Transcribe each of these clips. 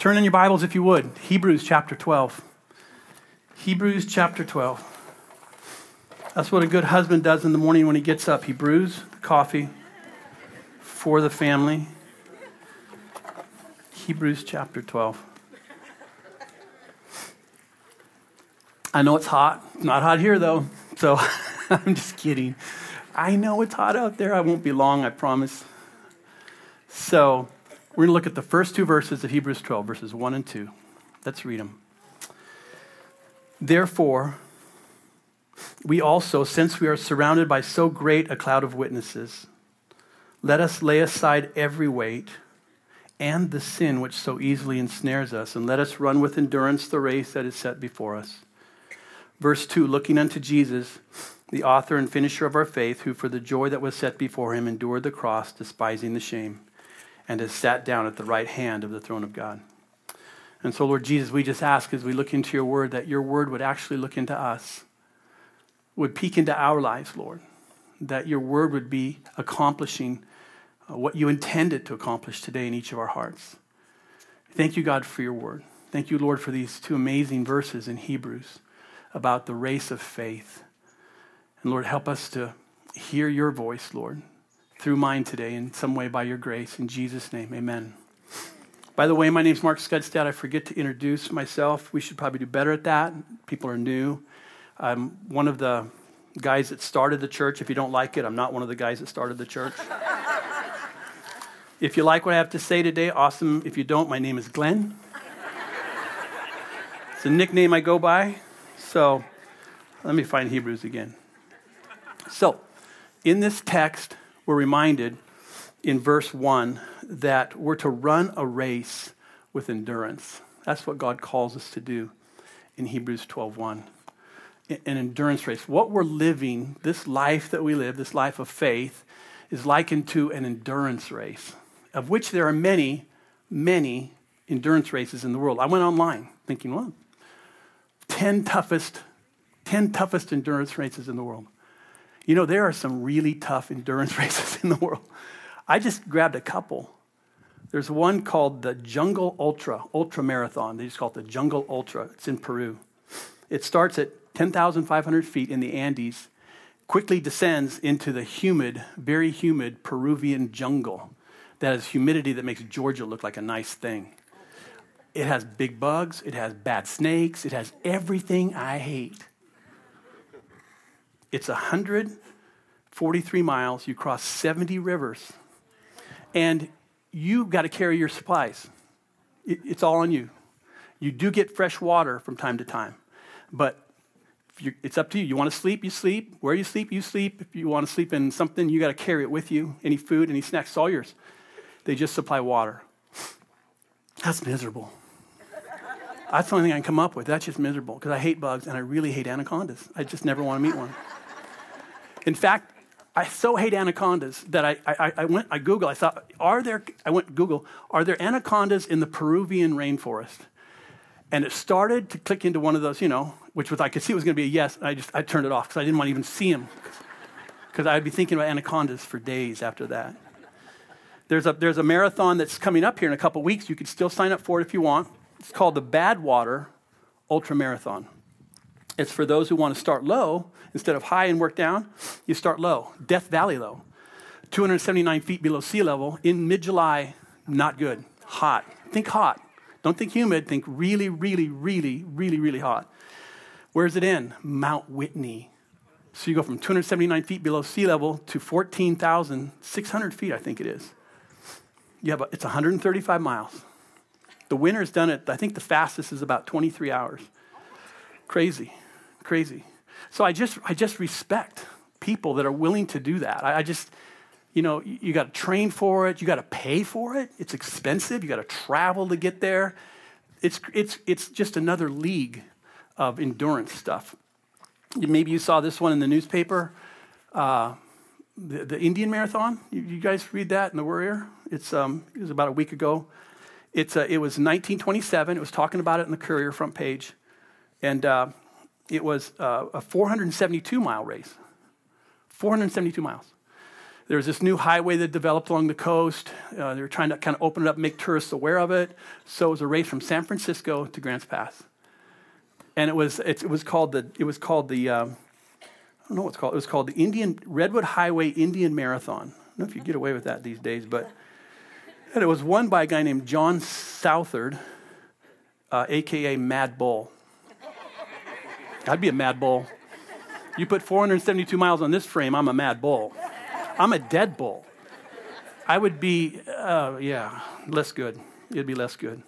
Turn in your Bibles if you would. Hebrews chapter 12. Hebrews chapter 12. That's what a good husband does in the morning when he gets up. He brews the coffee for the family. Hebrews chapter 12. I know it's hot. It's not hot here, though. So I'm just kidding. I know it's hot out there. I won't be long, I promise. So we're going to look at the first two verses of Hebrews 12, verses 1 and 2. Let's read them. Therefore, we also, since we are surrounded by so great a cloud of witnesses, let us lay aside every weight and the sin which so easily ensnares us, and let us run with endurance the race that is set before us. Verse 2 Looking unto Jesus, the author and finisher of our faith, who for the joy that was set before him endured the cross, despising the shame, and has sat down at the right hand of the throne of God. And so, Lord Jesus, we just ask as we look into your word that your word would actually look into us, would peek into our lives, Lord, that your word would be accomplishing uh, what you intended to accomplish today in each of our hearts. Thank you, God, for your word. Thank you, Lord, for these two amazing verses in Hebrews about the race of faith. And Lord, help us to hear your voice, Lord, through mine today in some way by your grace. In Jesus' name, amen. By the way, my name is Mark Skudstad. I forget to introduce myself. We should probably do better at that. People are new. I'm one of the guys that started the church. If you don't like it, I'm not one of the guys that started the church. if you like what I have to say today, awesome. If you don't, my name is Glenn. It's a nickname I go by. So let me find Hebrews again. So, in this text, we're reminded in verse 1 that we're to run a race with endurance. That's what God calls us to do in Hebrews 12:1. An endurance race. What we're living, this life that we live, this life of faith, is likened to an endurance race, of which there are many, many endurance races in the world. I went online thinking, well, 10 toughest, 10 toughest endurance races in the world. You know, there are some really tough endurance races in the world. I just grabbed a couple. There's one called the Jungle Ultra, Ultra Marathon. They just call it the Jungle Ultra. It's in Peru. It starts at 10,500 feet in the Andes, quickly descends into the humid, very humid Peruvian jungle. That is humidity that makes Georgia look like a nice thing. It has big bugs, it has bad snakes, it has everything I hate. It's 143 miles. You cross 70 rivers. And you've got to carry your supplies. it's all on you. You do get fresh water from time to time, but it's up to you. You want to sleep, you sleep. Where you sleep, you sleep. If you want to sleep in something, you got to carry it with you. Any food, any snacks, it's all yours. They just supply water. That's miserable. That's the only thing I can come up with. That's just miserable because I hate bugs and I really hate anacondas. I just never want to meet one. In fact, I so hate anacondas that I, I, I went, I Googled, I thought, are there, I went Google, are there anacondas in the Peruvian rainforest? And it started to click into one of those, you know, which was, I could see it was going to be a yes. And I just, I turned it off because I didn't want to even see them. Because I'd be thinking about anacondas for days after that. There's a, there's a marathon that's coming up here in a couple weeks. You can still sign up for it if you want. It's called the Badwater Ultra Marathon. It's for those who want to start low. Instead of high and work down, you start low. Death Valley low. 279 feet below sea level in mid July, not good. Hot. Think hot. Don't think humid. Think really, really, really, really, really hot. Where's it in? Mount Whitney. So you go from 279 feet below sea level to 14,600 feet, I think it is. You have it's 135 miles. The winner's done it, I think the fastest is about 23 hours. Crazy crazy. So I just, I just respect people that are willing to do that. I, I just, you know, you, you got to train for it, you got to pay for it. It's expensive. You got to travel to get there. It's, it's, it's just another league of endurance stuff. Maybe you saw this one in the newspaper, uh, the, the, Indian Marathon. You, you, guys read that in the Worrier? It's, um, it was about a week ago. It's, uh, it was 1927. It was talking about it in the Courier front page. And uh, it was uh, a 472 mile race. 472 miles. there was this new highway that developed along the coast. Uh, they were trying to kind of open it up, make tourists aware of it. So it was a race from San Francisco to Grants Pass, and it was it, it was called the it was called the um, I don't know what it's called. It was called the Indian Redwood Highway Indian Marathon. I don't know if you get away with that these days, but and it was won by a guy named John Southard, uh, aka Mad Bull. I'd be a Mad Bull. You put 472 miles on this frame, I'm a Mad Bull. I'm a dead bull. I would be, uh, yeah, less good. It'd be less good.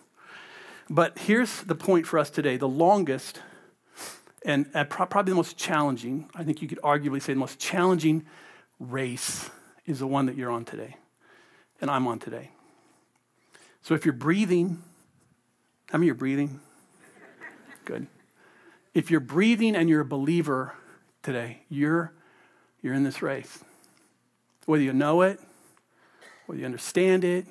But here's the point for us today the longest and probably the most challenging, I think you could arguably say the most challenging race is the one that you're on today and I'm on today. So if you're breathing, how many are breathing? Good. If you're breathing and you're a believer today, you're, you're in this race. Whether you know it, whether you understand it,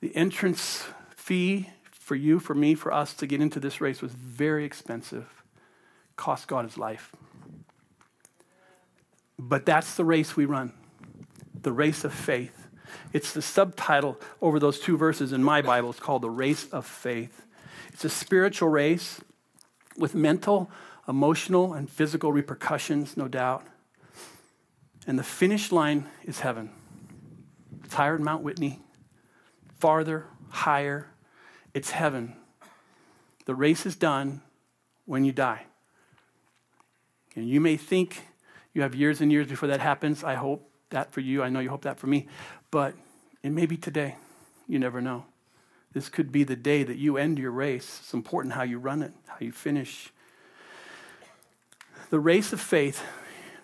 the entrance fee for you, for me, for us to get into this race was very expensive. Cost God his life. But that's the race we run the race of faith. It's the subtitle over those two verses in my Bible. It's called The Race of Faith. It's a spiritual race with mental, emotional, and physical repercussions, no doubt. And the finish line is heaven. It's higher than Mount Whitney, farther, higher. It's heaven. The race is done when you die. And you may think you have years and years before that happens. I hope that for you. I know you hope that for me. But it may be today. You never know. This could be the day that you end your race. It's important how you run it, how you finish. The race of faith,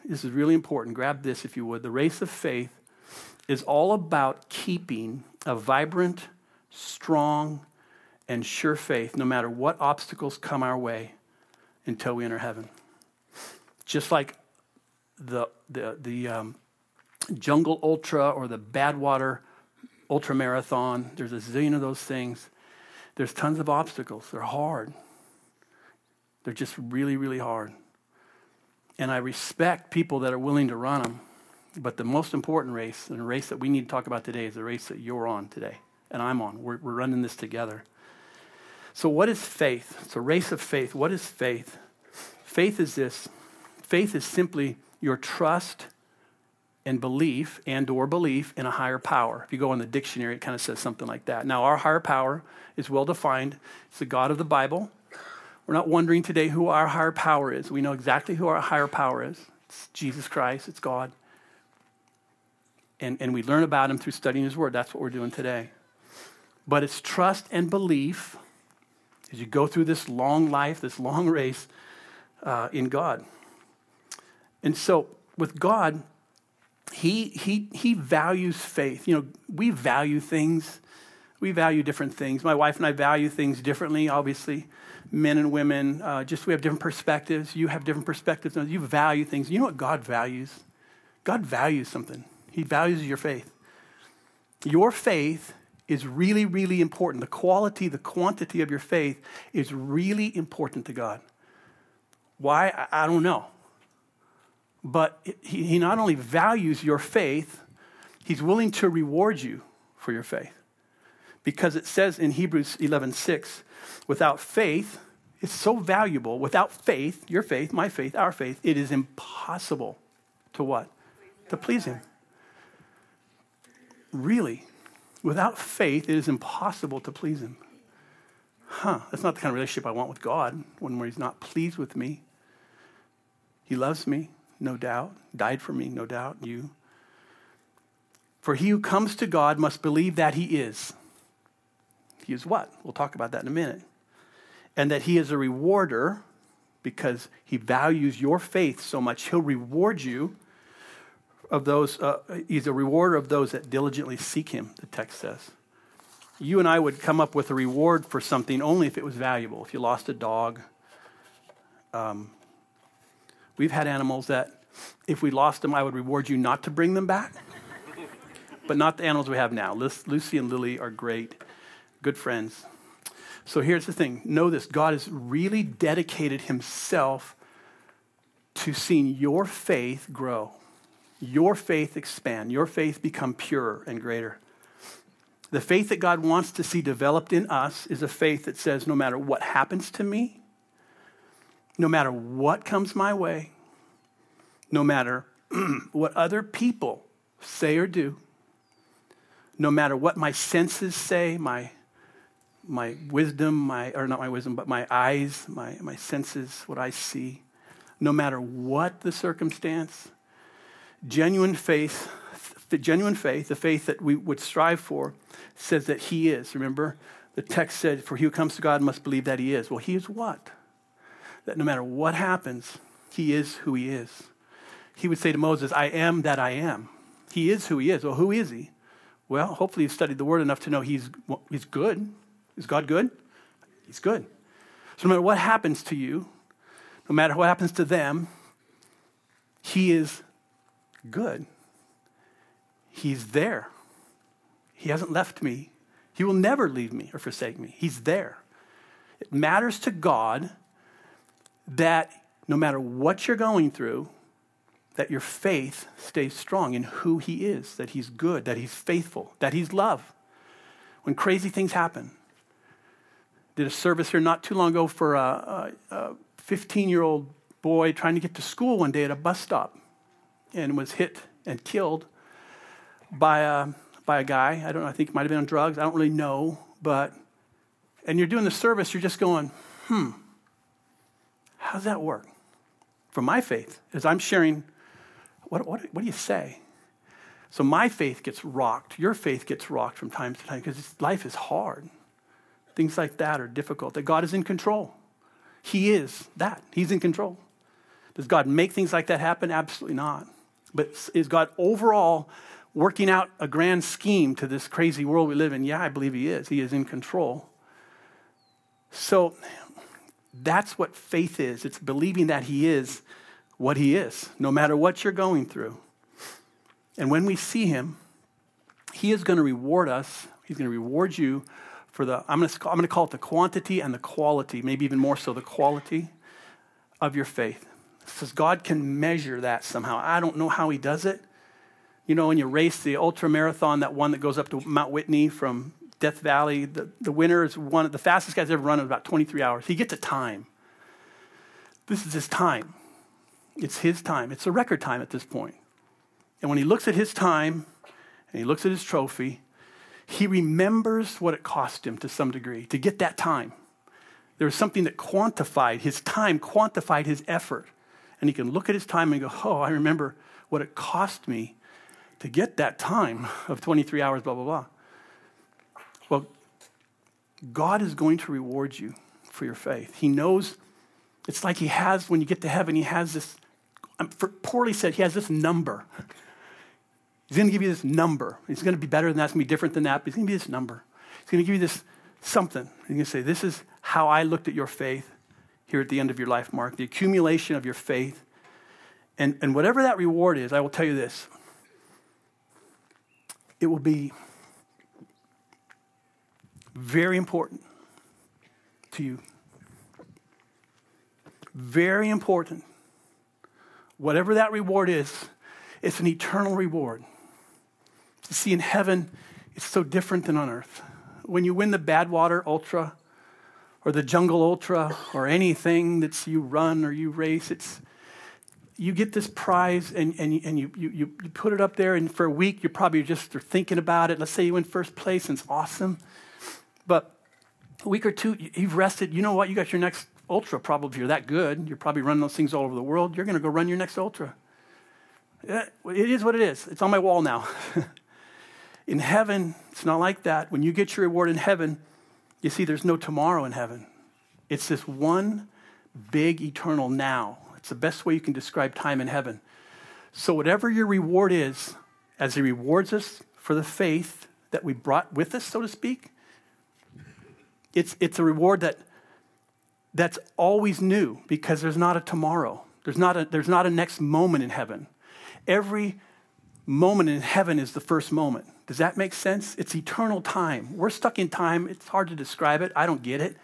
this is really important. Grab this if you would. The race of faith is all about keeping a vibrant, strong, and sure faith no matter what obstacles come our way until we enter heaven. Just like the, the, the um, Jungle Ultra or the Badwater Ultra Marathon. There's a zillion of those things. There's tons of obstacles. They're hard. They're just really, really hard. And I respect people that are willing to run them. But the most important race, and the race that we need to talk about today, is the race that you're on today and I'm on. We're, we're running this together. So, what is faith? It's a race of faith. What is faith? Faith is this faith is simply your trust and belief and or belief in a higher power. If you go in the dictionary, it kind of says something like that. Now, our higher power is well defined. It's the God of the Bible. We're not wondering today who our higher power is. We know exactly who our higher power is. It's Jesus Christ, it's God. And, and we learn about him through studying his word. That's what we're doing today. But it's trust and belief as you go through this long life, this long race uh, in God. And so, with God, he, he, he values faith. You know, we value things. We value different things. My wife and I value things differently, obviously. Men and women, uh, just we have different perspectives. You have different perspectives. You value things. You know what God values? God values something. He values your faith. Your faith is really, really important. The quality, the quantity of your faith is really important to God. Why? I, I don't know. But he, not only values your faith, he's willing to reward you for your faith. Because it says in Hebrews 11:6, without faith, it's so valuable. Without faith, your faith, my faith, our faith, it is impossible to what? To please him. Really, without faith, it is impossible to please him. Huh, that's not the kind of relationship I want with God, one where he's not pleased with me. He loves me no doubt, died for me, no doubt, you. For he who comes to God must believe that he is. He is what? We'll talk about that in a minute. And that he is a rewarder because he values your faith so much, he'll reward you of those, uh, he's a rewarder of those that diligently seek him, the text says. You and I would come up with a reward for something only if it was valuable. If you lost a dog, um, We've had animals that, if we lost them, I would reward you not to bring them back. but not the animals we have now. Lucy and Lily are great, good friends. So here's the thing know this God has really dedicated himself to seeing your faith grow. your faith expand, your faith become purer and greater. The faith that God wants to see developed in us is a faith that says no matter what happens to me, no matter what comes my way, no matter what other people say or do, no matter what my senses say, my, my wisdom, my, or not my wisdom, but my eyes, my, my senses, what I see, no matter what the circumstance, genuine faith, the genuine faith, the faith that we would strive for, says that He is. Remember, the text said, For he who comes to God must believe that He is. Well, He is what? That no matter what happens, He is who He is. He would say to Moses, I am that I am. He is who He is. Well, who is He? Well, hopefully you've studied the Word enough to know He's, he's good. Is God good? He's good. So no matter what happens to you, no matter what happens to them, He is good. He's there. He hasn't left me. He will never leave me or forsake me. He's there. It matters to God that no matter what you're going through, that your faith stays strong in who He is, that He's good, that He's faithful, that He's love. When crazy things happen, did a service here not too long ago for a 15 year old boy trying to get to school one day at a bus stop and was hit and killed by a, by a guy. I don't know, I think might have been on drugs. I don't really know. But, and you're doing the service, you're just going, hmm, how does that work? For my faith, as I'm sharing, what, what, what do you say? So my faith gets rocked. Your faith gets rocked from time to time because life is hard. Things like that are difficult. That God is in control. He is that. He's in control. Does God make things like that happen? Absolutely not. But is God overall working out a grand scheme to this crazy world we live in? Yeah, I believe He is. He is in control. So that's what faith is it's believing that He is what He is, no matter what you're going through. And when we see Him, He is going to reward us, He's going to reward you for the, I'm going, to, I'm going to call it the quantity and the quality, maybe even more so the quality of your faith. It says God can measure that somehow. I don't know how He does it. You know, when you race the ultra marathon, that one that goes up to Mount Whitney from Death Valley, the, the winner is one of the fastest guys ever run in about 23 hours. He gets a time. This is his time. It's his time. It's a record time at this point. And when he looks at his time and he looks at his trophy, he remembers what it cost him to some degree to get that time. There was something that quantified his time, quantified his effort. And he can look at his time and go, Oh, I remember what it cost me to get that time of 23 hours, blah, blah, blah. Well, God is going to reward you for your faith. He knows it's like He has, when you get to heaven, He has this, um, poorly said, He has this number. He's going to give you this number. He's going to be better than that. It's going to be different than that, but He's going to give you this number. He's going to give you this something. He's going to say, This is how I looked at your faith here at the end of your life, Mark, the accumulation of your faith. And, and whatever that reward is, I will tell you this it will be very important to you. Very important. Whatever that reward is, it's an eternal reward. You see, in heaven, it's so different than on earth. When you win the Badwater Ultra or the Jungle Ultra or anything that's you run or you race, it's you get this prize and, and, you, and you, you, you put it up there, and for a week, you're probably just thinking about it. Let's say you win first place, and it's awesome. But a week or two, you've rested. You know what? You got your next ultra, probably, if you're that good. You're probably running those things all over the world. You're going to go run your next ultra. It is what it is. It's on my wall now. in heaven, it's not like that. When you get your reward in heaven, you see, there's no tomorrow in heaven. It's this one big eternal now. It's the best way you can describe time in heaven. So, whatever your reward is, as He rewards us for the faith that we brought with us, so to speak, it's, it's a reward that, that's always new because there's not a tomorrow. There's not a, there's not a next moment in heaven. Every moment in heaven is the first moment. Does that make sense? It's eternal time. We're stuck in time. It's hard to describe it. I don't get it.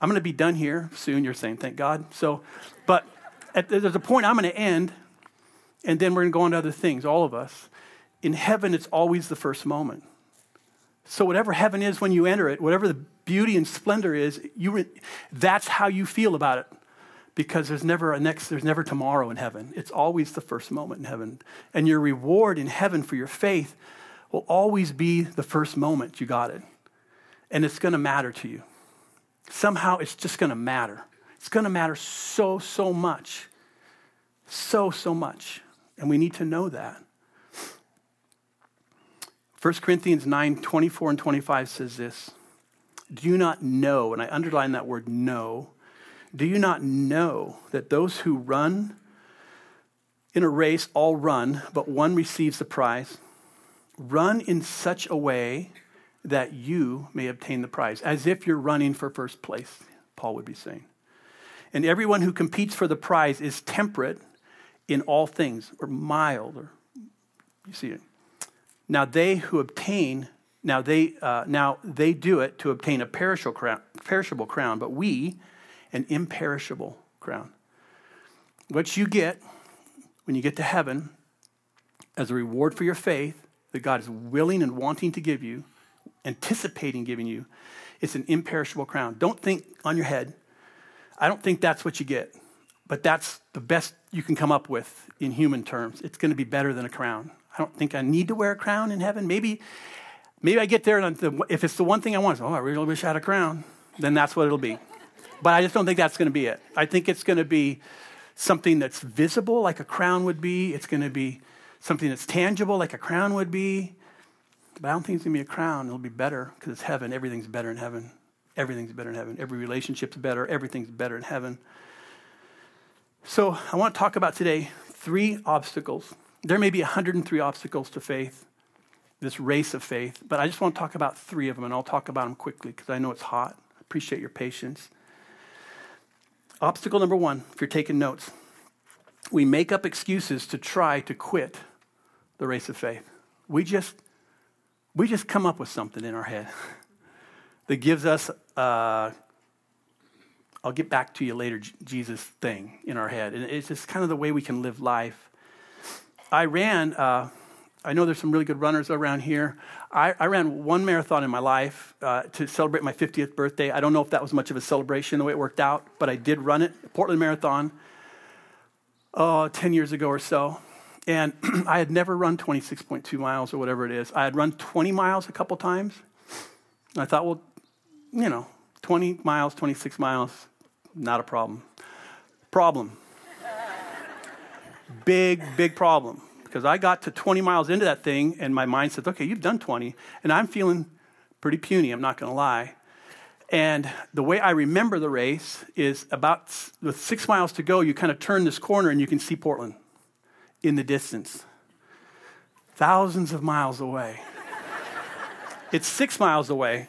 I'm going to be done here soon. You're saying, thank God. So, but at, there's a point I'm going to end, And then we're going to go on to other things, all of us. In heaven, it's always the first moment. So, whatever heaven is when you enter it, whatever the beauty and splendor is, you re- that's how you feel about it. Because there's never a next, there's never tomorrow in heaven. It's always the first moment in heaven. And your reward in heaven for your faith will always be the first moment you got it. And it's going to matter to you. Somehow it's just going to matter. It's going to matter so, so much. So, so much. And we need to know that. 1 Corinthians 9 24 and 25 says this Do you not know, and I underline that word know, do you not know that those who run in a race all run, but one receives the prize? Run in such a way that you may obtain the prize, as if you're running for first place, Paul would be saying. And everyone who competes for the prize is temperate in all things, or mild, or you see it. Now they who obtain, now they, uh, now they do it to obtain a perishable crown, perishable crown, but we an imperishable crown. What you get when you get to heaven as a reward for your faith that God is willing and wanting to give you, anticipating giving you, it's an imperishable crown. Don't think on your head. I don't think that's what you get, but that's the best you can come up with in human terms. It's going to be better than a crown. I don't think I need to wear a crown in heaven. Maybe, maybe I get there and the, if it's the one thing I want, oh, I really wish I had a crown. Then that's what it'll be. But I just don't think that's going to be it. I think it's going to be something that's visible, like a crown would be. It's going to be something that's tangible, like a crown would be. But I don't think it's going to be a crown. It'll be better because it's heaven. Everything's better in heaven. Everything's better in heaven. Every relationship's better. Everything's better in heaven. So I want to talk about today three obstacles there may be 103 obstacles to faith, this race of faith, but I just want to talk about three of them, and I'll talk about them quickly because I know it's hot. I appreciate your patience. Obstacle number one, if you're taking notes, we make up excuses to try to quit the race of faith. We just, we just come up with something in our head that gives us, uh, I'll get back to you later, Jesus thing in our head. And it's just kind of the way we can live life. I ran, uh, I know there's some really good runners around here. I, I ran one marathon in my life uh, to celebrate my 50th birthday. I don't know if that was much of a celebration the way it worked out, but I did run it, Portland Marathon, oh, 10 years ago or so. And I had never run 26.2 miles or whatever it is. I had run 20 miles a couple times. And I thought, well, you know, 20 miles, 26 miles, not a problem. Problem big, big problem because I got to 20 miles into that thing and my mind says, okay, you've done 20. And I'm feeling pretty puny, I'm not going to lie. And the way I remember the race is about with six miles to go, you kind of turn this corner and you can see Portland in the distance, thousands of miles away. it's six miles away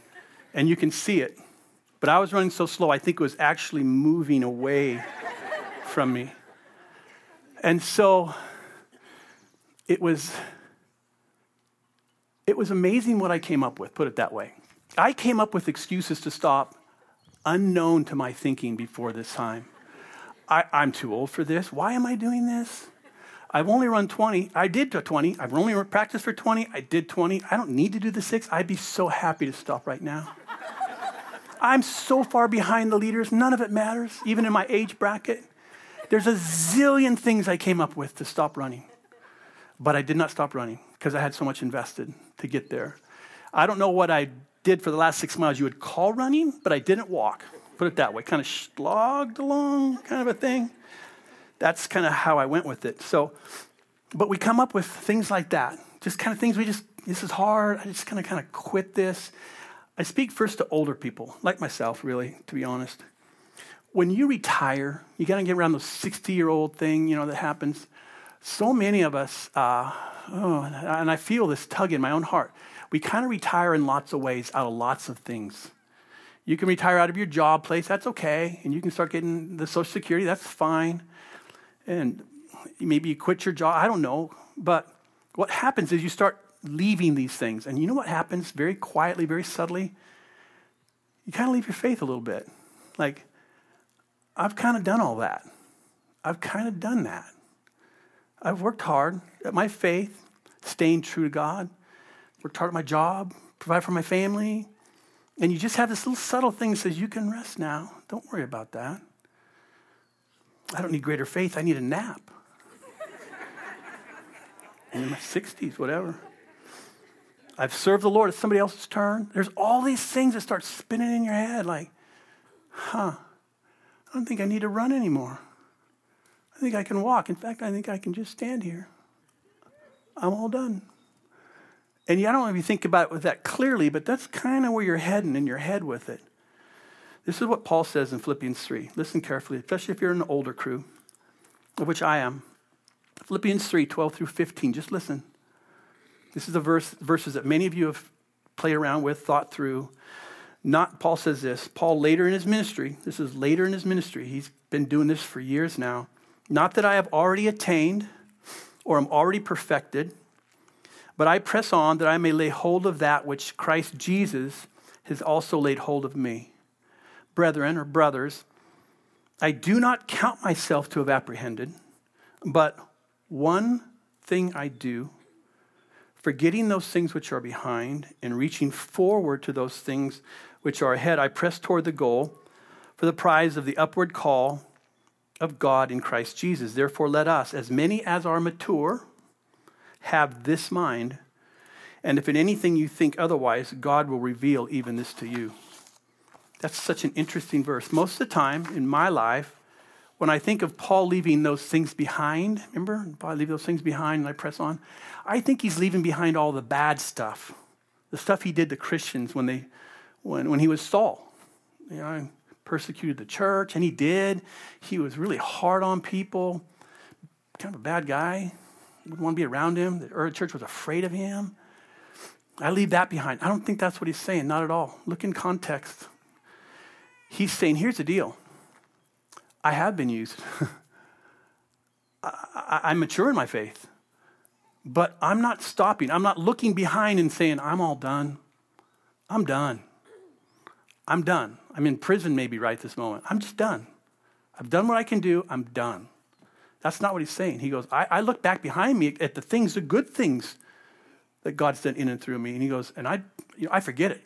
and you can see it. But I was running so slow, I think it was actually moving away from me. And so it was it was amazing what I came up with, put it that way. I came up with excuses to stop unknown to my thinking before this time. I, am too old for this. Why am I doing this? I've only run 20. I did 20. I've only practiced for 20. I did 20. I don't need to do the six. I'd be so happy to stop right now. I'm so far behind the leaders, none of it matters, even in my age bracket. There's a zillion things I came up with to stop running. But I did not stop running because I had so much invested to get there. I don't know what I did for the last six miles you would call running, but I didn't walk. Put it that way, kind of slogged along, kind of a thing. That's kind of how I went with it. So, but we come up with things like that, just kind of things we just, this is hard. I just kind of kind of quit this. I speak first to older people, like myself, really, to be honest when you retire, you got to get around the 60 year old thing, you know, that happens. So many of us, uh, oh, and I feel this tug in my own heart. We kind of retire in lots of ways out of lots of things. You can retire out of your job place, that's okay. And you can start getting the Social Security, that's fine. And maybe you quit your job, I don't know. But what happens is you start leaving these things. And you know what happens very quietly, very subtly? You kind of leave your faith a little bit. Like, I've kind of done all that. I've kind of done that. I've worked hard at my faith, staying true to God, worked hard at my job, provide for my family. And you just have this little subtle thing that says, You can rest now. Don't worry about that. I don't need greater faith. I need a nap. in my 60s, whatever. I've served the Lord. It's somebody else's turn. There's all these things that start spinning in your head like, huh, I don't think I need to run anymore. I think I can walk. In fact, I think I can just stand here. I'm all done. And yeah, I don't know if you think about it with that clearly, but that's kind of where you're heading in your head with it. This is what Paul says in Philippians 3. Listen carefully, especially if you're an older crew, of which I am. Philippians 3, 12 through 15. Just listen. This is the verse, verses that many of you have played around with, thought through. Not, Paul says this. Paul, later in his ministry, this is later in his ministry, he's been doing this for years now. Not that I have already attained or am already perfected, but I press on that I may lay hold of that which Christ Jesus has also laid hold of me. Brethren or brothers, I do not count myself to have apprehended, but one thing I do, forgetting those things which are behind and reaching forward to those things which are ahead, I press toward the goal for the prize of the upward call of God in Christ Jesus. Therefore, let us, as many as are mature, have this mind. And if in anything you think otherwise, God will reveal even this to you. That's such an interesting verse. Most of the time in my life, when I think of Paul leaving those things behind, remember, I leave those things behind and I press on, I think he's leaving behind all the bad stuff, the stuff he did to Christians when, they, when, when he was Saul. You know, persecuted the church, and he did. He was really hard on people, kind of a bad guy. Wouldn't want to be around him. The early church was afraid of him. I leave that behind. I don't think that's what he's saying, not at all. Look in context. He's saying, here's the deal I have been used. I, am mature in my faith, but I'm not stopping. I'm not looking behind and saying, I'm all done. I'm done. I'm done. I'm in prison maybe right this moment. I'm just done. I've done what I can do. I'm done. That's not what he's saying. He goes, I, I look back behind me at the things, the good things that God's done in and through me. And he goes, and I, you know, I forget it.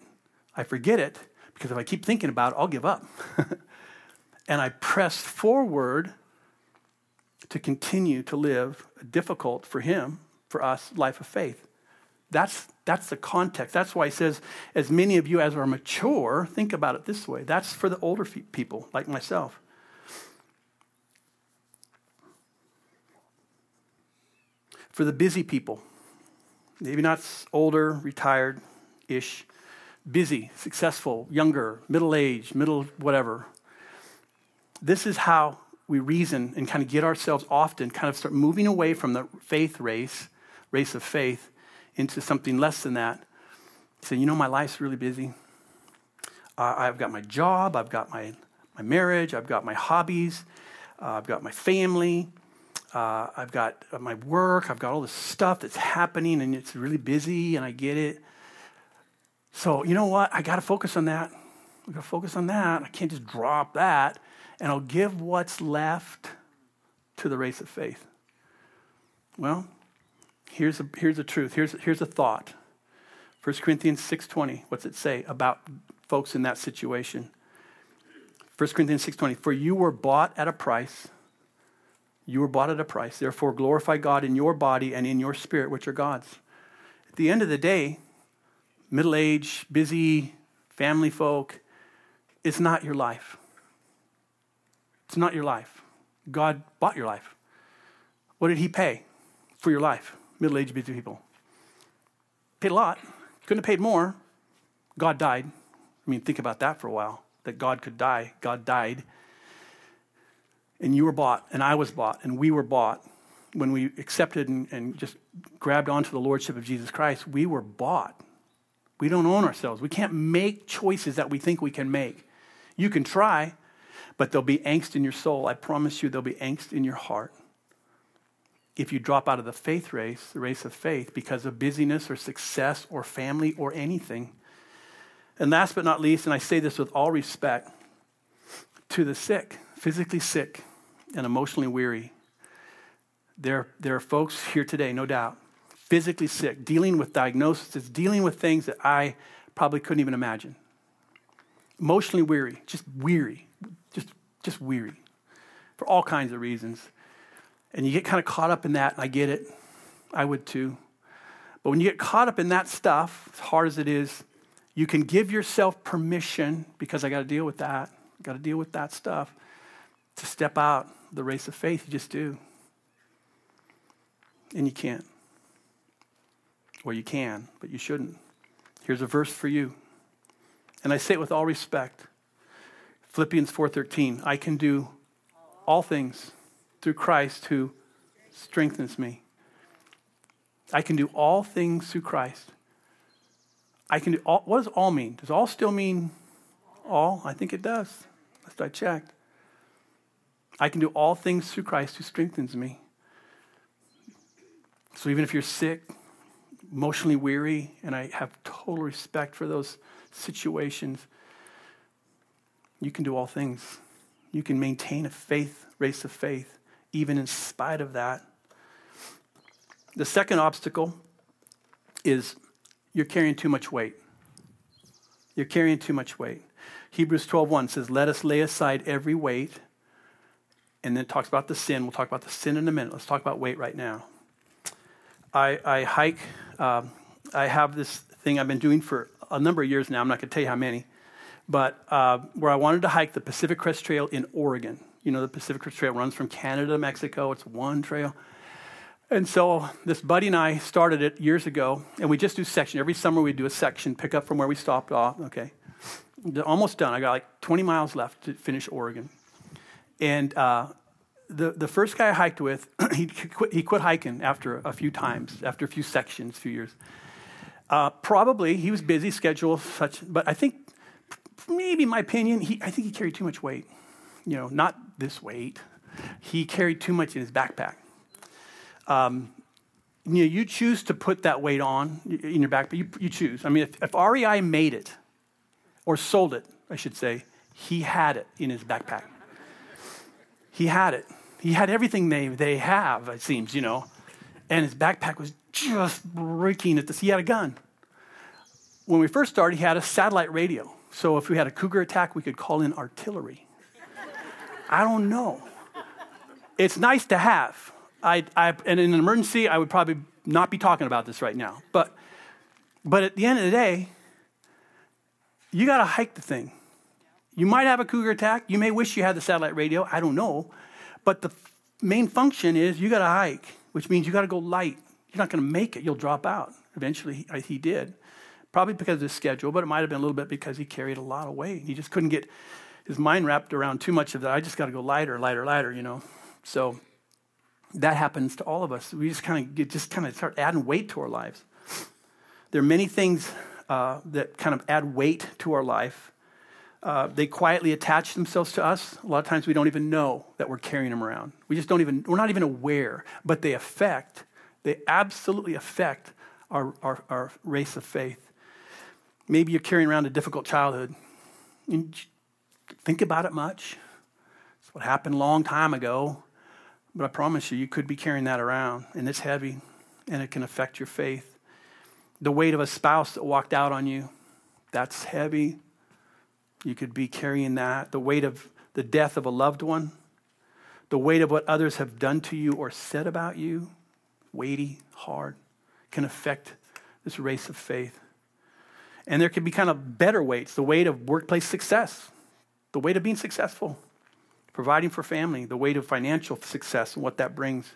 I forget it because if I keep thinking about it, I'll give up. and I press forward to continue to live a difficult for him, for us, life of faith. That's, that's the context. That's why he says, as many of you as are mature, think about it this way. That's for the older people, like myself. For the busy people, maybe not older, retired ish, busy, successful, younger, middle aged, middle whatever. This is how we reason and kind of get ourselves often kind of start moving away from the faith race, race of faith, into something less than that. Saying, you know, my life's really busy. Uh, I've got my job, I've got my, my marriage, I've got my hobbies, uh, I've got my family, uh, I've got my work, I've got all this stuff that's happening, and it's really busy, and I get it. So, you know what? I got to focus on that. I got to focus on that. I can't just drop that, and I'll give what's left to the race of faith. Well, here's a, here's a truth. Here's, here's a thought. 1 Corinthians 6.20, what's it say about folks in that situation? 1 Corinthians 6.20, for you were bought at a price. You were bought at a price. Therefore, glorify God in your body and in your spirit, which are God's. At the end of the day, middle age, busy, family folk, it's not your life. It's not your life. God bought your life. What did He pay for your life? Middle aged busy people. Paid a lot. Couldn't have paid more. God died. I mean, think about that for a while that God could die. God died. And you were bought, and I was bought, and we were bought. When we accepted and, and just grabbed onto the Lordship of Jesus Christ, we were bought. We don't own ourselves. We can't make choices that we think we can make. You can try, but there'll be angst in your soul. I promise you, there'll be angst in your heart if you drop out of the faith race, the race of faith, because of busyness or success or family or anything. And last but not least, and I say this with all respect, to the sick, physically sick and emotionally weary, There, there are folks here today, no doubt, physically sick, dealing with diagnoses, dealing with things that I probably couldn't even imagine. Emotionally weary, just weary, just, just weary for all kinds of reasons. And you get kind of caught up in that, and I get it. I would too. But when you get caught up in that stuff, as hard as it is, you can give yourself permission, because I got to deal with that, got to deal with that stuff, to step out the race of faith. You just do. And you can't. Or you can, but you shouldn't. Here's a verse for you. And I say it with all respect. Philippians 4:13, I can do all things through Christ who strengthens me. I can do all things through Christ. I can do all, what does all mean? Does all still mean all? I think it does. Last I checked. I can do all things through Christ who strengthens me. So even if you're sick, emotionally weary, and I have total respect for those situations, you can do all things. You can maintain a faith, race of faith, even in spite of that. The second obstacle is you're carrying too much weight. You're carrying too much weight. Hebrews 12:1 says, "Let us lay aside every weight." And then talks about the sin. We'll talk about the sin in a minute. Let's talk about weight right now. I, I hike. Um, I have this thing I've been doing for a number of years now. I'm not going to tell you how many, but uh, where I wanted to hike the Pacific Crest Trail in Oregon. You know, the Pacific Crest Trail runs from Canada to Mexico. It's one trail. And so this buddy and I started it years ago, and we just do section. Every summer we do a section, pick up from where we stopped off. Okay, almost done. I got like 20 miles left to finish Oregon. And uh, the, the first guy I hiked with, he quit, he quit hiking after a few times, after a few sections, a few years. Uh, probably he was busy, schedule such, but I think maybe my opinion, he, I think he carried too much weight. You know, not this weight. He carried too much in his backpack. Um, you know, you choose to put that weight on in your backpack. You, you choose. I mean, if, if REI made it or sold it, I should say, he had it in his backpack. He had it. He had everything they, they have, it seems, you know. And his backpack was just breaking at this. He had a gun. When we first started, he had a satellite radio. So if we had a cougar attack, we could call in artillery. I don't know. It's nice to have. I, I, and in an emergency, I would probably not be talking about this right now. But, but at the end of the day, you got to hike the thing. You might have a cougar attack. You may wish you had the satellite radio. I don't know. But the main function is you got to hike, which means you got to go light. You're not going to make it. You'll drop out. Eventually, he, he did. Probably because of his schedule, but it might have been a little bit because he carried a lot of weight. He just couldn't get his mind wrapped around too much of that. I just got to go lighter, lighter, lighter, you know. So that happens to all of us. We just kind of just kind of start adding weight to our lives. There are many things uh, that kind of add weight to our life. Uh, they quietly attach themselves to us. A lot of times we don't even know that we're carrying them around. We just don't even, we're not even aware, but they affect, they absolutely affect our, our, our race of faith. Maybe you're carrying around a difficult childhood. Think about it much. It's what happened a long time ago. But I promise you, you could be carrying that around, and it's heavy, and it can affect your faith. The weight of a spouse that walked out on you, that's heavy. You could be carrying that. The weight of the death of a loved one, the weight of what others have done to you or said about you, weighty, hard, can affect this race of faith. And there can be kind of better weights the weight of workplace success, the weight of being successful providing for family, the weight of financial success and what that brings.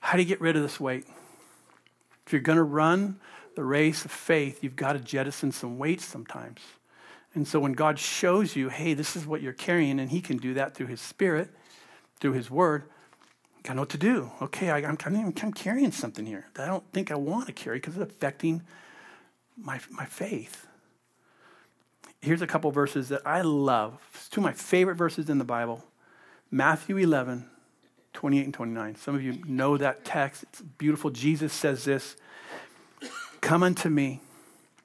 How do you get rid of this weight? If you're going to run the race of faith, you've got to jettison some weights sometimes. And so when God shows you, hey, this is what you're carrying, and He can do that through His Spirit, through His Word, to know what to do. Okay, I, am I'm, I'm carrying something here that I don't think I want to carry because it's affecting my, my faith. Here's a couple verses that I love. Two of my favorite verses in the Bible. Matthew 11, 28 and 29. Some of you know that text. It's beautiful. Jesus says this Come unto me,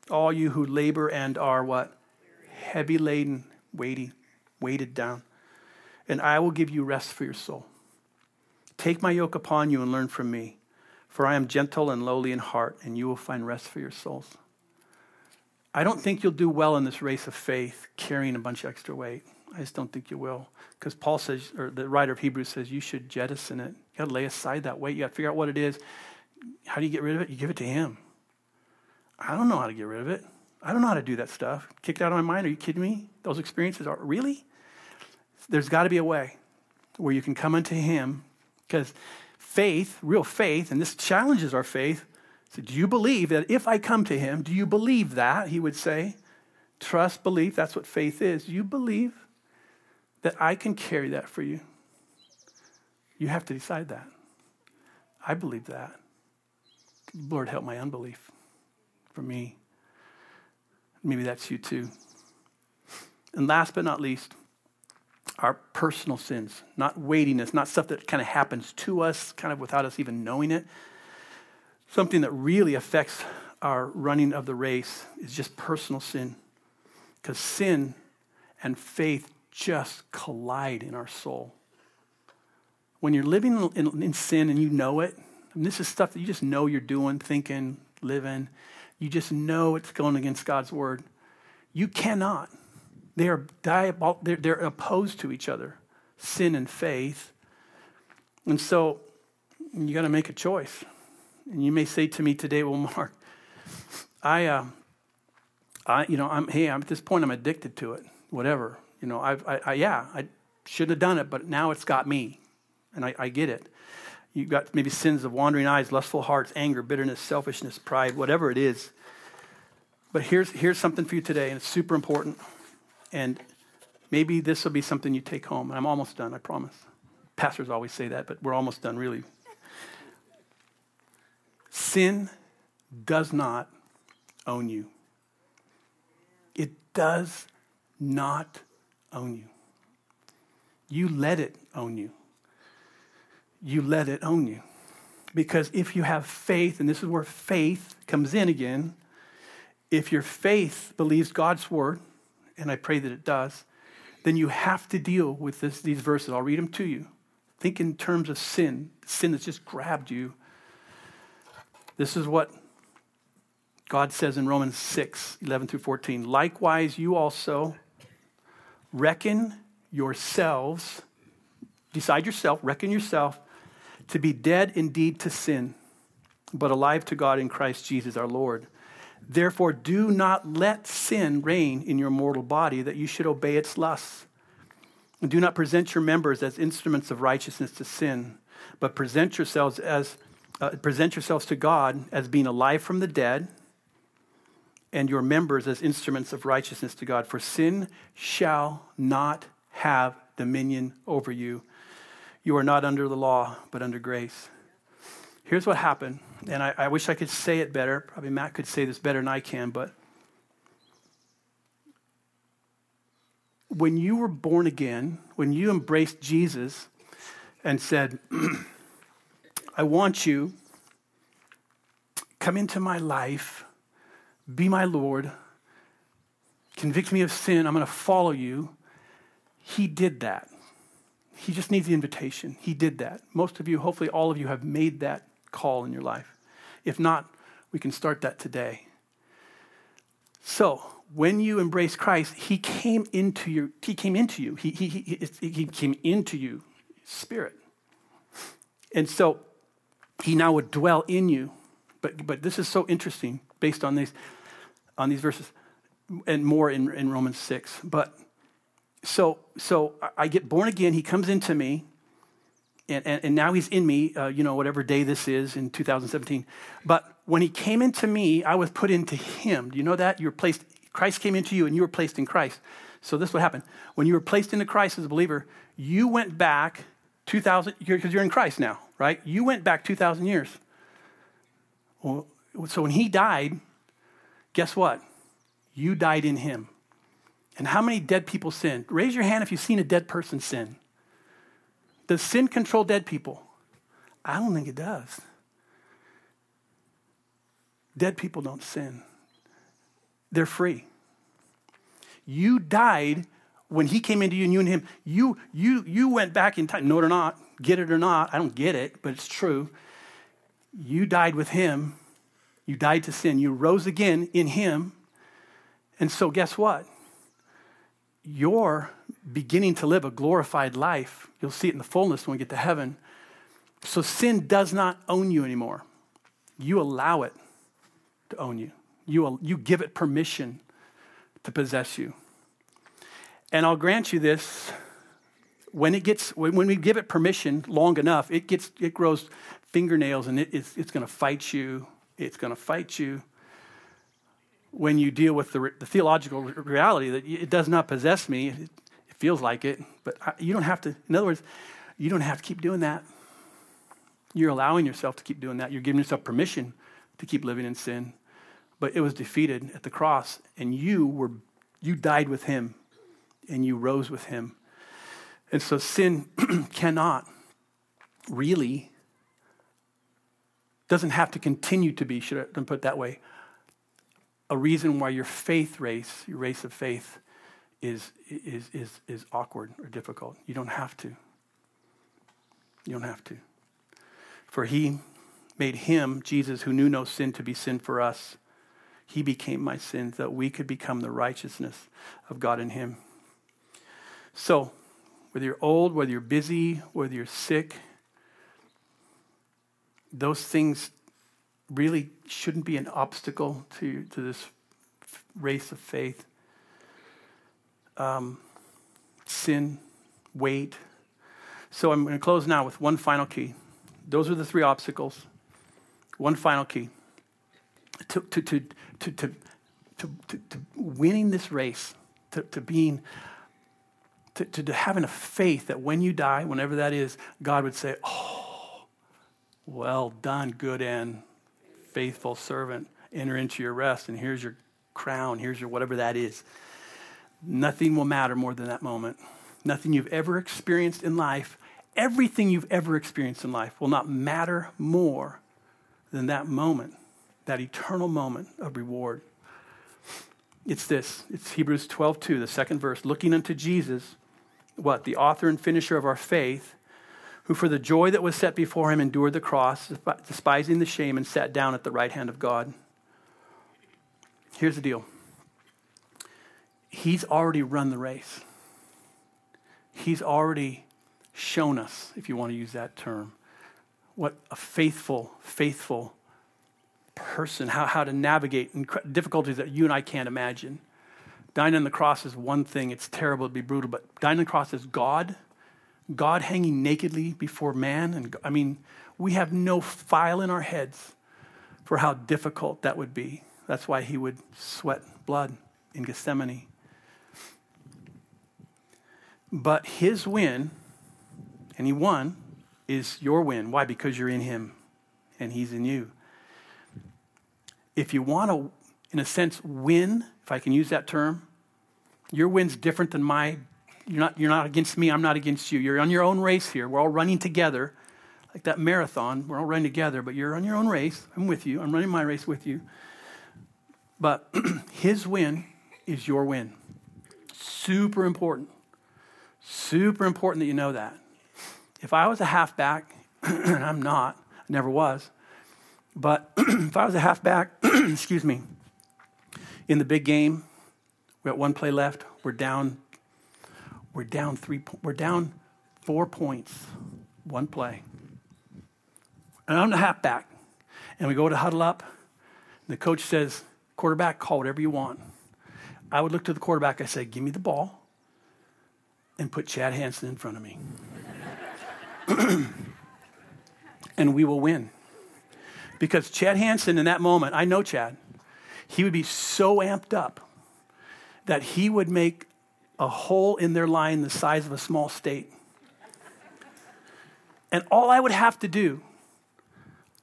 all you who labor and are what? Heavy laden, weighty, weighted down, and I will give you rest for your soul. Take my yoke upon you and learn from me, for I am gentle and lowly in heart, and you will find rest for your souls. I don't think you'll do well in this race of faith carrying a bunch of extra weight. I just don't think you will. Because Paul says, or the writer of Hebrews says, you should jettison it. You got to lay aside that weight. You got to figure out what it is. How do you get rid of it? You give it to Him. I don't know how to get rid of it. I don't know how to do that stuff. Kicked out of my mind. Are you kidding me? Those experiences are really? There's got to be a way where you can come unto Him because faith, real faith, and this challenges our faith. So, do you believe that if I come to Him, do you believe that? He would say, trust, belief. That's what faith is. You believe that I can carry that for you. You have to decide that. I believe that. Lord, help my unbelief for me. Maybe that's you too. And last but not least, our personal sins, not weightiness, not stuff that kind of happens to us, kind of without us even knowing it. Something that really affects our running of the race is just personal sin. Because sin and faith just collide in our soul. When you're living in, in, sin and you know it, and this is stuff that you just know you're doing, thinking, living, you just know it's going against God's word. You cannot. They are diabol- they're, they're opposed to each other, sin and faith. And so you got to make a choice. And you may say to me today, well, Mark, I, uh, I, you know, I'm, hey, I'm at this point, I'm addicted to it, whatever. You know, I've, I, I yeah, I shouldn't have done it, but now it's got me. And I, I get it. You've got maybe sins of wandering eyes, lustful hearts, anger, bitterness, selfishness, pride, whatever it is. But here's, here's something for you today, and it's super important. And maybe this will be something you take home. And I'm almost done, I promise. Pastors always say that, but we're almost done, really. Sin does not own you. It does not own you. You let it own you you let it own you. Because if you have faith, and this is where faith comes in again, if your faith believes God's word, and I pray that it does, then you have to deal with this, these verses. I'll read them to you. Think in terms of sin, sin that's just grabbed you. This is what God says in Romans 6 11 through 14. Likewise, you also reckon yourselves, decide yourself, reckon yourself to be dead indeed to sin, but alive to God in Christ Jesus our Lord. Therefore, do not let sin reign in your mortal body, that you should obey its lusts. Do not present your members as instruments of righteousness to sin, but present yourselves as uh, present yourselves to God as being alive from the dead, and your members as instruments of righteousness to God. For sin shall not have dominion over you, you are not under the law, but under grace. Here's what happened, and I, I wish I could say it better. Probably Matt could say this better than I can, but when you were born again, when you embraced Jesus and said, I want you, come into my life, be my Lord, convict me of sin, I'm going to follow you. He did that. He just needs the invitation. He did that. Most of you, hopefully all of you, have made that call in your life. If not, we can start that today. So, when you embrace Christ, He came into you. He came into you. He, he, he, he came into you, Spirit. And so, He now would dwell in you. But, but this is so interesting based on these, on these verses and more in, in Romans 6. But so, so I get born again. He comes into me, and, and, and now he's in me, uh, you know, whatever day this is in 2017. But when he came into me, I was put into him. Do you know that? You were placed, Christ came into you, and you were placed in Christ. So this is what happened. When you were placed into Christ as a believer, you went back 2,000, because you're in Christ now, right? You went back 2,000 years. Well, so when he died, guess what? You died in him. And how many dead people sin? Raise your hand if you've seen a dead person sin. Does sin control dead people? I don't think it does. Dead people don't sin, they're free. You died when he came into you and you and him, you, you, you went back in time. Know it or not, get it or not, I don't get it, but it's true. You died with him. You died to sin. You rose again in him. And so, guess what? You're beginning to live a glorified life. You'll see it in the fullness when we get to heaven. So, sin does not own you anymore. You allow it to own you, you, you give it permission to possess you. And I'll grant you this when it gets when, we give it permission long enough, it gets it grows fingernails and it, it's, it's going to fight you. It's going to fight you when you deal with the, the theological reality that it does not possess me. It, it feels like it, but I, you don't have to. In other words, you don't have to keep doing that. You're allowing yourself to keep doing that. You're giving yourself permission to keep living in sin. But it was defeated at the cross, and you were you died with him and you rose with him. And so sin cannot really, doesn't have to continue to be, should I put it that way, a reason why your faith race, your race of faith, is, is, is, is awkward or difficult. You don't have to. You don't have to. For he made him, Jesus, who knew no sin, to be sin for us. He became my sin that we could become the righteousness of God in him. So, whether you're old, whether you're busy, whether you're sick, those things really shouldn't be an obstacle to, to this race of faith. Um, sin, weight. So I'm going to close now with one final key. Those are the three obstacles. One final key to, to, to, to, to, to, to, to winning this race, to, to being to, to, to having a faith that when you die, whenever that is, God would say, Oh, well done, good and faithful servant. Enter into your rest, and here's your crown, here's your whatever that is. Nothing will matter more than that moment. Nothing you've ever experienced in life, everything you've ever experienced in life will not matter more than that moment, that eternal moment of reward. It's this. It's Hebrews 12, 2, the second verse. Looking unto Jesus, what? The author and finisher of our faith, who for the joy that was set before him endured the cross, despising the shame, and sat down at the right hand of God. Here's the deal He's already run the race, He's already shown us, if you want to use that term, what a faithful, faithful person, how, how to navigate difficulties that you and I can't imagine. Dying on the cross is one thing, it's terrible, to be brutal, but dying on the cross is God, God hanging nakedly before man. And I mean, we have no file in our heads for how difficult that would be. That's why he would sweat blood in Gethsemane. But his win, and he won, is your win. Why? Because you're in him and he's in you. If you want to, in a sense, win if I can use that term. Your win's different than my. You're not, you're not against me, I'm not against you. You're on your own race here. We're all running together, like that marathon. We're all running together, but you're on your own race. I'm with you. I'm running my race with you. But his win is your win. Super important. Super important that you know that. If I was a halfback, and I'm not, I never was, but if I was a halfback, excuse me, in the big game, we got one play left. We're down. We're down three. We're down four points. One play. And I'm the halfback. And we go to huddle up. The coach says, quarterback, call whatever you want. I would look to the quarterback. I say, give me the ball and put Chad Hansen in front of me. and we will win. Because Chad Hansen, in that moment, I know Chad, he would be so amped up that he would make a hole in their line the size of a small state. And all I would have to do,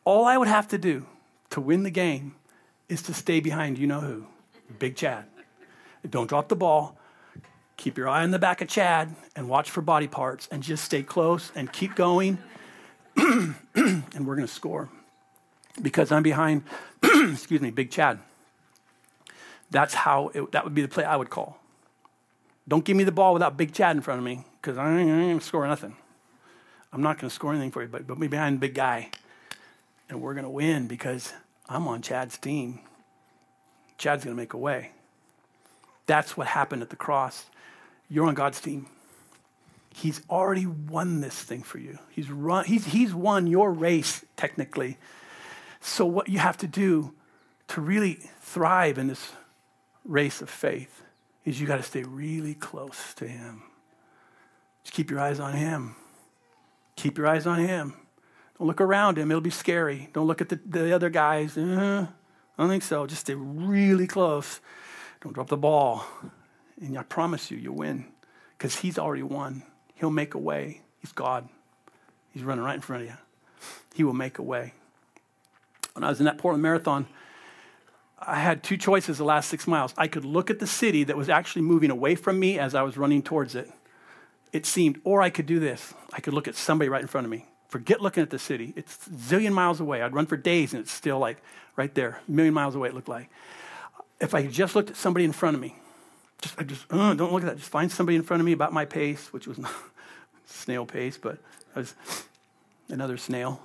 all I would have to do to win the game is to stay behind you know who? Big Chad. Don't drop the ball. Keep your eye on the back of Chad and watch for body parts and just stay close and keep going. and we're going to score because I'm behind, excuse me, Big Chad. That's how it, that would be the play I would call. Don't give me the ball without Big Chad in front of me because I ain't, going to score nothing. I'm not going to score anything for you, but put me behind the big guy. And we're going to win because I'm on Chad's team. Chad's going to make a way. That's what happened at the cross. You're on God's team. He's already won this thing for you. He's, run, he's, he's won your race, technically. So, what you have to do to really thrive in this race of faith is you got to stay really close to Him. Just keep your eyes on Him. Keep your eyes on Him. Don't look around Him, it'll be scary. Don't look at the, the other guys. Uh, I don't think so. Just stay really close. Don't drop the ball. And I promise you, you'll win because He's already won. He'll make a way. He's God. He's running right in front of you. He will make a way. When I was in that Portland Marathon, I had two choices the last six miles. I could look at the city that was actually moving away from me as I was running towards it, it seemed, or I could do this. I could look at somebody right in front of me. Forget looking at the city. It's a zillion miles away. I'd run for days and it's still like right there, a million miles away, it looked like. If I just looked at somebody in front of me, just, I just uh, don't look at that. Just find somebody in front of me about my pace, which was not snail pace, but I was another snail.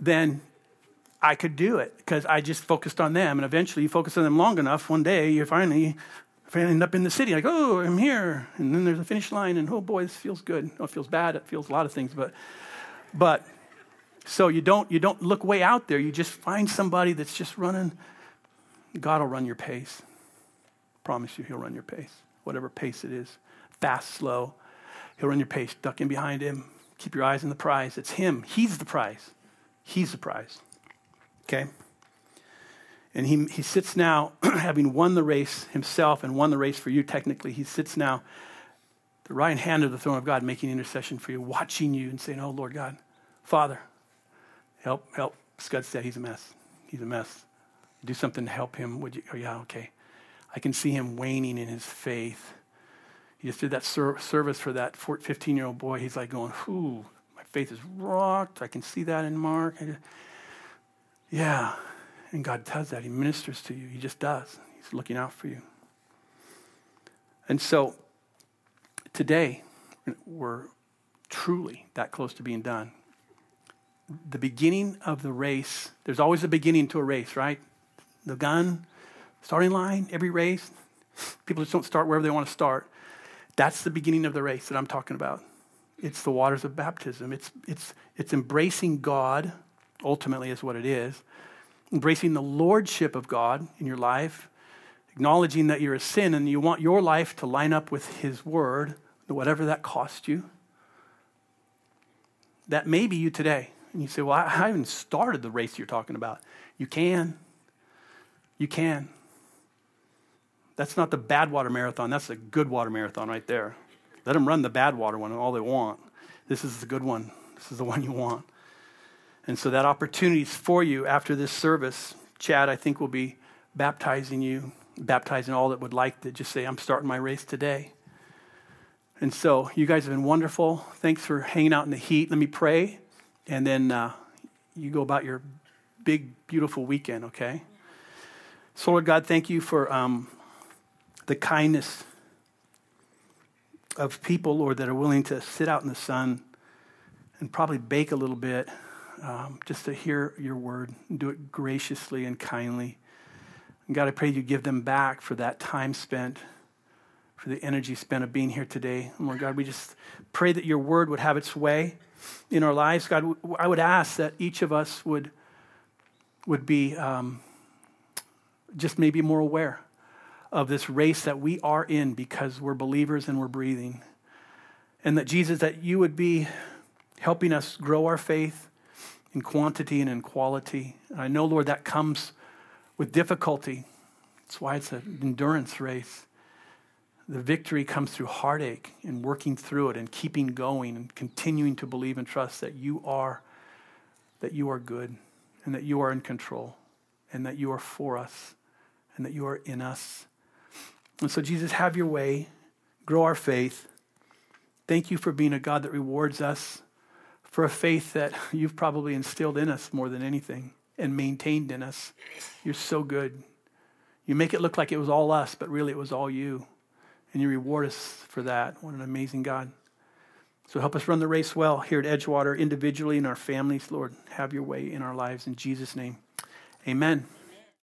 Then I could do it because I just focused on them. And eventually, you focus on them long enough, one day you finally, end up in the city, like, oh, I'm here. And then there's a finish line, and oh boy, this feels good. Oh, it feels bad. It feels a lot of things. But, but so you don't, you don't look way out there. You just find somebody that's just running. God will run your pace. Promise you, He'll run your pace, whatever pace it is fast, slow. He'll run your pace. Duck in behind Him. Keep your eyes on the prize. It's Him. He's the prize. He's the prize. Okay? And he, he sits now, having won the race himself and won the race for you technically, he sits now the right hand of the throne of God, making intercession for you, watching you and saying, Oh, Lord God, Father, help, help. Scud said he's a mess. He's a mess. Do something to help him. Would you? Oh, yeah, okay. I can see him waning in his faith. He just did that ser- service for that 15 year old boy. He's like going, Ooh, my faith is rocked. I can see that in Mark. Yeah. And God does that. He ministers to you. He just does. He's looking out for you. And so today, we're truly that close to being done. The beginning of the race, there's always a beginning to a race, right? The gun, starting line, every race. People just don't start wherever they want to start. That's the beginning of the race that I'm talking about. It's the waters of baptism. It's, it's, it's embracing God, ultimately, is what it is. Embracing the lordship of God in your life, acknowledging that you're a sin and you want your life to line up with His word, whatever that cost you. That may be you today. And you say, Well, I haven't started the race you're talking about. You can. You can. That's not the bad water marathon. That's the good water marathon right there. Let them run the bad water one all they want. This is the good one. This is the one you want. And so that opportunity is for you after this service. Chad, I think, will be baptizing you, baptizing all that would like to just say, I'm starting my race today. And so you guys have been wonderful. Thanks for hanging out in the heat. Let me pray. And then uh, you go about your big, beautiful weekend, okay? So, Lord God, thank you for um, the kindness of people, Lord, that are willing to sit out in the sun and probably bake a little bit um, just to hear your word and do it graciously and kindly. And God, I pray you give them back for that time spent, for the energy spent of being here today. And Lord God, we just pray that your word would have its way in our lives. God, I would ask that each of us would, would be um, just maybe more aware of this race that we are in because we're believers and we're breathing. And that Jesus, that you would be helping us grow our faith in quantity and in quality. And I know, Lord, that comes with difficulty. That's why it's an endurance race. The victory comes through heartache and working through it and keeping going and continuing to believe and trust that you are that you are good and that you are in control and that you are for us and that you are in us and so, Jesus, have your way, grow our faith. Thank you for being a God that rewards us for a faith that you've probably instilled in us more than anything and maintained in us. You're so good. You make it look like it was all us, but really it was all you. And you reward us for that. What an amazing God. So help us run the race well here at Edgewater, individually in our families. Lord, have your way in our lives. In Jesus' name, amen.